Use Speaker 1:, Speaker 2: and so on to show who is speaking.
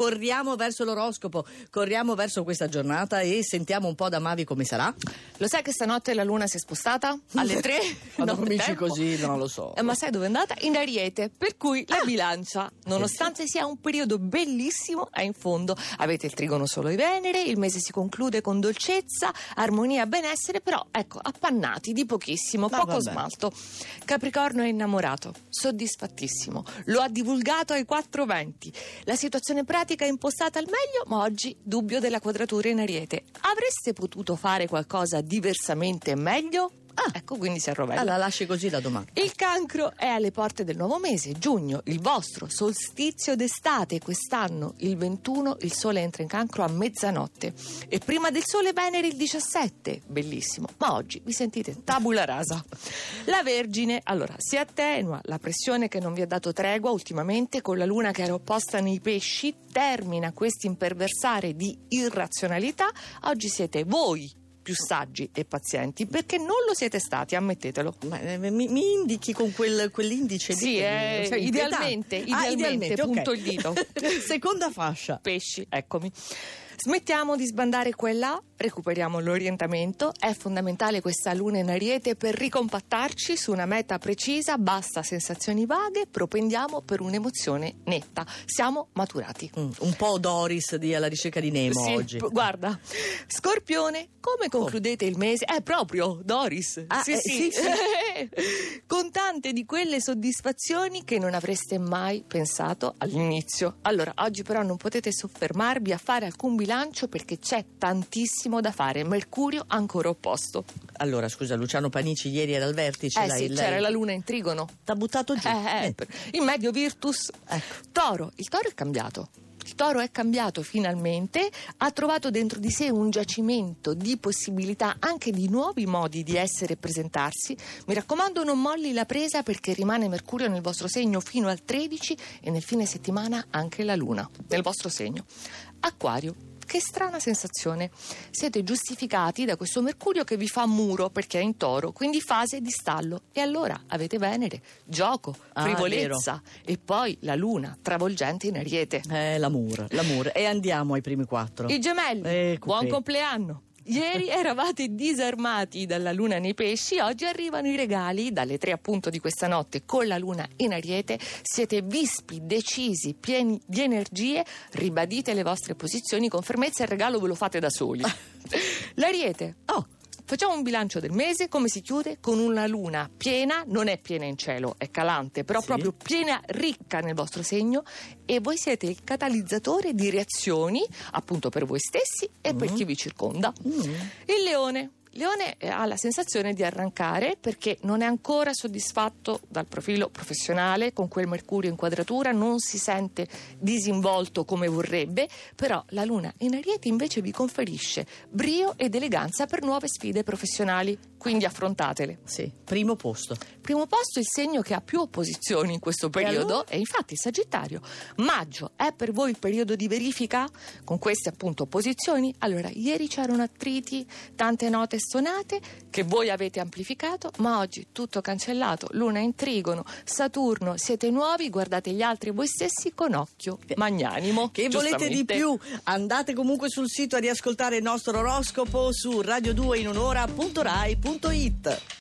Speaker 1: Corriamo verso l'oroscopo, corriamo verso questa giornata e sentiamo un po' da Mavi come sarà.
Speaker 2: Lo sai che stanotte la luna si è spostata? Alle tre?
Speaker 1: Quando
Speaker 2: No,
Speaker 1: cominci così, non lo so.
Speaker 2: Eh, ma sai dove è andata? In Ariete, per cui
Speaker 1: Ah.
Speaker 2: la bilancia, nonostante sia un periodo bellissimo, è in fondo. Avete il trigono solo di Venere, il mese si conclude con dolcezza, armonia, benessere, però ecco, appannati di pochissimo,
Speaker 1: Ma
Speaker 2: poco
Speaker 1: vabbè.
Speaker 2: smalto. Capricorno è innamorato, soddisfattissimo, lo ha divulgato ai quattro venti. La situazione pratica è impostata al meglio, ma oggi dubbio della quadratura in Ariete. Avreste potuto fare qualcosa diversamente meglio?
Speaker 1: Ah.
Speaker 2: ecco, quindi si arrovella.
Speaker 1: La lasci così la domanda.
Speaker 2: Il cancro è alle porte del nuovo mese, giugno, il vostro solstizio d'estate. Quest'anno, il 21, il sole entra in cancro a mezzanotte. E prima del sole Venere il 17. Bellissimo. Ma oggi vi sentite tabula rasa. La Vergine, allora, si attenua la pressione che non vi ha dato tregua ultimamente con la luna che era opposta nei pesci, termina questo imperversare di irrazionalità. Oggi siete voi più saggi e pazienti perché non lo siete stati, ammettetelo.
Speaker 1: Ma, eh, mi, mi indichi con quel, quell'indice
Speaker 2: Sì,
Speaker 1: che-
Speaker 2: eh,
Speaker 1: sei
Speaker 2: idealmente,
Speaker 1: inquietante. Ah,
Speaker 2: idealmente, punto il dito.
Speaker 1: Seconda fascia.
Speaker 2: Pesci, eccomi. Smettiamo di sbandare quella, recuperiamo l'orientamento. È fondamentale questa luna in ariete per ricompattarci su una meta precisa, basta sensazioni vaghe, propendiamo per un'emozione netta. Siamo maturati.
Speaker 1: Mm, un po' Doris di alla ricerca di Nemo
Speaker 2: Sì,
Speaker 1: oggi.
Speaker 2: p- guarda, Scorpione, come concludete il mese? È proprio Doris.
Speaker 1: Ah,
Speaker 2: sì,
Speaker 1: eh,
Speaker 2: sì.
Speaker 1: sì,
Speaker 2: Con tante di quelle soddisfazioni che non avreste mai pensato all'inizio. Allora, oggi però non potete soffermarvi a fare alcun bilancio perché c'è tantissimo da fare. Mercurio ancora opposto.
Speaker 1: Allora, scusa, Luciano Panici ieri era al vertice.
Speaker 2: Eh sì,
Speaker 1: lei-
Speaker 2: c'era la luna in trigono.
Speaker 1: T'ha buttato giù.
Speaker 2: Eh, eh,
Speaker 1: Eh,
Speaker 2: in medio Virtus.
Speaker 1: Ecco.
Speaker 2: Toro, il toro è cambiato. Il toro è cambiato finalmente, ha trovato dentro di sé un giacimento di possibilità, anche di nuovi modi di essere e presentarsi. Mi raccomando, non molli la presa perché rimane Mercurio nel vostro segno fino al 13 e nel fine settimana anche la Luna nel vostro segno. Acquario. Che strana sensazione. Siete giustificati da questo Mercurio che vi fa muro perché è in toro, quindi fase di stallo. E allora avete Venere, gioco,
Speaker 1: Ah,
Speaker 2: frivolezza e poi la Luna travolgente in Ariete.
Speaker 1: Eh, l'amour, l'amour. E andiamo ai primi quattro.
Speaker 2: I gemelli,
Speaker 1: Eh,
Speaker 2: buon compleanno. Ieri eravate disarmati dalla luna nei pesci, oggi arrivano i regali dalle tre appunto di questa notte con la luna in ariete. Siete vispi, decisi, pieni di energie, ribadite le vostre posizioni con fermezza e il regalo ve lo fate da soli. L'ariete,
Speaker 1: Oh,
Speaker 2: Facciamo un bilancio del mese, come si chiude? Con una luna piena, non è piena in cielo, è calante, però
Speaker 1: Sì.
Speaker 2: proprio piena, ricca nel vostro segno e voi siete il catalizzatore di reazioni, appunto per voi stessi e per chi vi circonda.
Speaker 1: mm.
Speaker 2: Il leone. Leone eh, ha la sensazione di arrancare perché non è ancora soddisfatto dal profilo professionale con quel Mercurio in quadratura, non si sente disinvolto come vorrebbe, però la Luna in Ariete invece vi conferisce brio ed eleganza per nuove sfide professionali, quindi affrontatele.
Speaker 1: sì, primo posto.
Speaker 2: Primo posto il segno che ha più opposizioni in questo periodo
Speaker 1: allora?
Speaker 2: e infatti il Sagittario. Maggio è per voi il periodo di verifica con queste appunto opposizioni? Allora, ieri c'erano attriti, tante note stonate che voi avete amplificato, ma oggi tutto cancellato, Luna in trigono, Saturno, siete nuovi, guardate gli altri voi stessi con occhio magnanimo.
Speaker 1: Che volete di più? Andate comunque sul sito a riascoltare il nostro oroscopo su radio2inunora.rai.it. ponto ita.